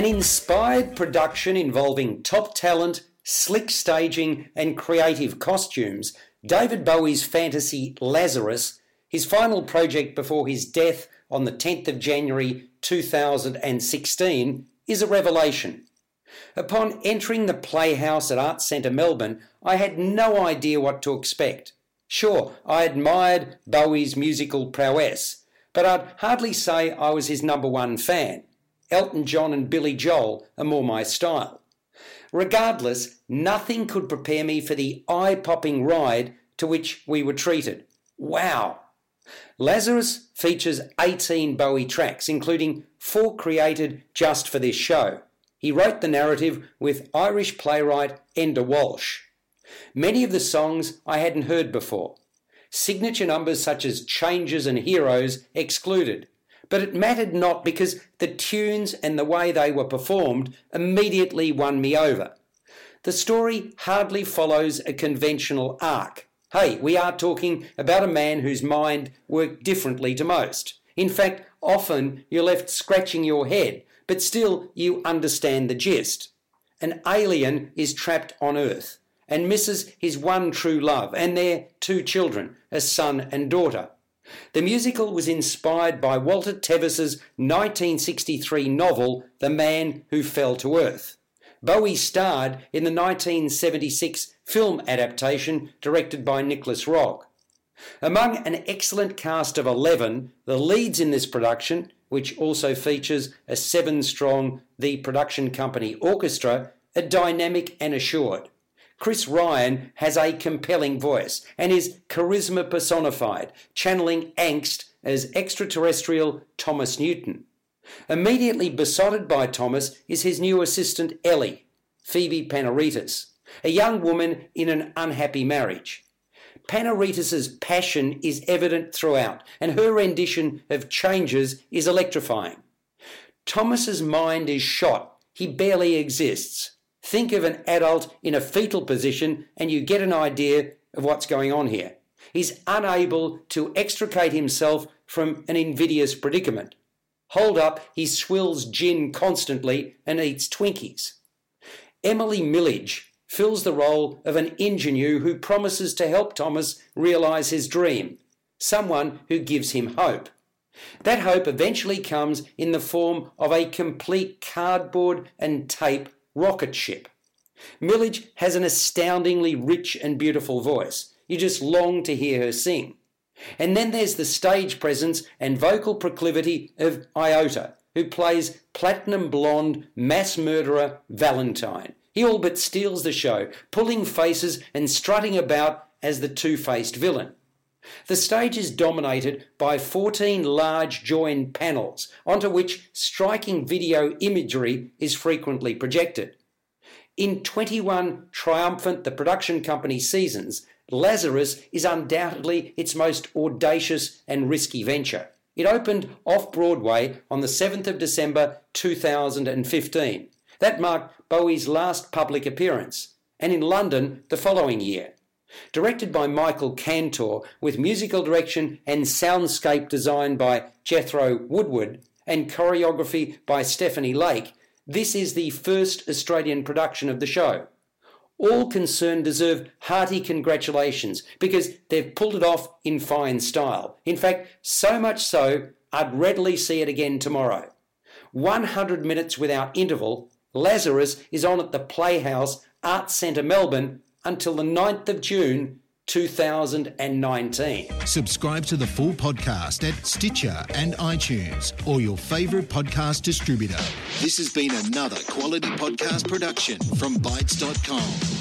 An inspired production involving top talent, slick staging, and creative costumes, David Bowie's fantasy Lazarus, his final project before his death on the 10th of January 2016, is a revelation. Upon entering the Playhouse at Arts Centre Melbourne, I had no idea what to expect. Sure, I admired Bowie's musical prowess, but I'd hardly say I was his number one fan. Elton John and Billy Joel are more my style. Regardless, nothing could prepare me for the eye popping ride to which we were treated. Wow! Lazarus features 18 Bowie tracks, including four created just for this show. He wrote the narrative with Irish playwright Enda Walsh. Many of the songs I hadn't heard before. Signature numbers such as Changes and Heroes excluded. But it mattered not because the tunes and the way they were performed immediately won me over. The story hardly follows a conventional arc. Hey, we are talking about a man whose mind worked differently to most. In fact, often you're left scratching your head, but still you understand the gist. An alien is trapped on Earth and misses his one true love and their two children, a son and daughter. The musical was inspired by Walter Tevis's 1963 novel The Man Who Fell to Earth. Bowie starred in the 1976 film adaptation directed by Nicolas Roeg. Among an excellent cast of 11, the leads in this production, which also features a seven strong The Production Company orchestra, are dynamic and assured. Chris Ryan has a compelling voice and is charisma personified, channeling angst as extraterrestrial Thomas Newton. Immediately besotted by Thomas is his new assistant Ellie, Phoebe Panaretos, a young woman in an unhappy marriage. Panaretos's passion is evident throughout, and her rendition of changes is electrifying. Thomas's mind is shot, he barely exists. Think of an adult in a fetal position and you get an idea of what's going on here. He's unable to extricate himself from an invidious predicament. Hold up, he swills gin constantly and eats Twinkies. Emily Milledge fills the role of an ingenue who promises to help Thomas realise his dream, someone who gives him hope. That hope eventually comes in the form of a complete cardboard and tape rocket ship. Milledge has an astoundingly rich and beautiful voice. You just long to hear her sing. And then there's the stage presence and vocal proclivity of Iota, who plays platinum blonde mass murderer Valentine. He all but steals the show, pulling faces and strutting about as the two faced villain. The stage is dominated by 14 large joined panels onto which striking video imagery is frequently projected. In 21 triumphant The Production Company seasons, Lazarus is undoubtedly its most audacious and risky venture. It opened off Broadway on the 7th of December 2015. That marked Bowie's last public appearance, and in London the following year. Directed by Michael Kantor, with musical direction and soundscape design by Jethro Woodward, and choreography by Stephanie Lake, this is the first Australian production of the show. All concerned deserve hearty congratulations because they've pulled it off in fine style. In fact, so much so, I'd readily see it again tomorrow. 100 minutes without interval, Lazarus is on at the Playhouse Arts Centre Melbourne until the 9th of June 2019. Subscribe to the full podcast at Stitcher and iTunes or your favourite podcast distributor. This has been another quality podcast production from Bytes.com.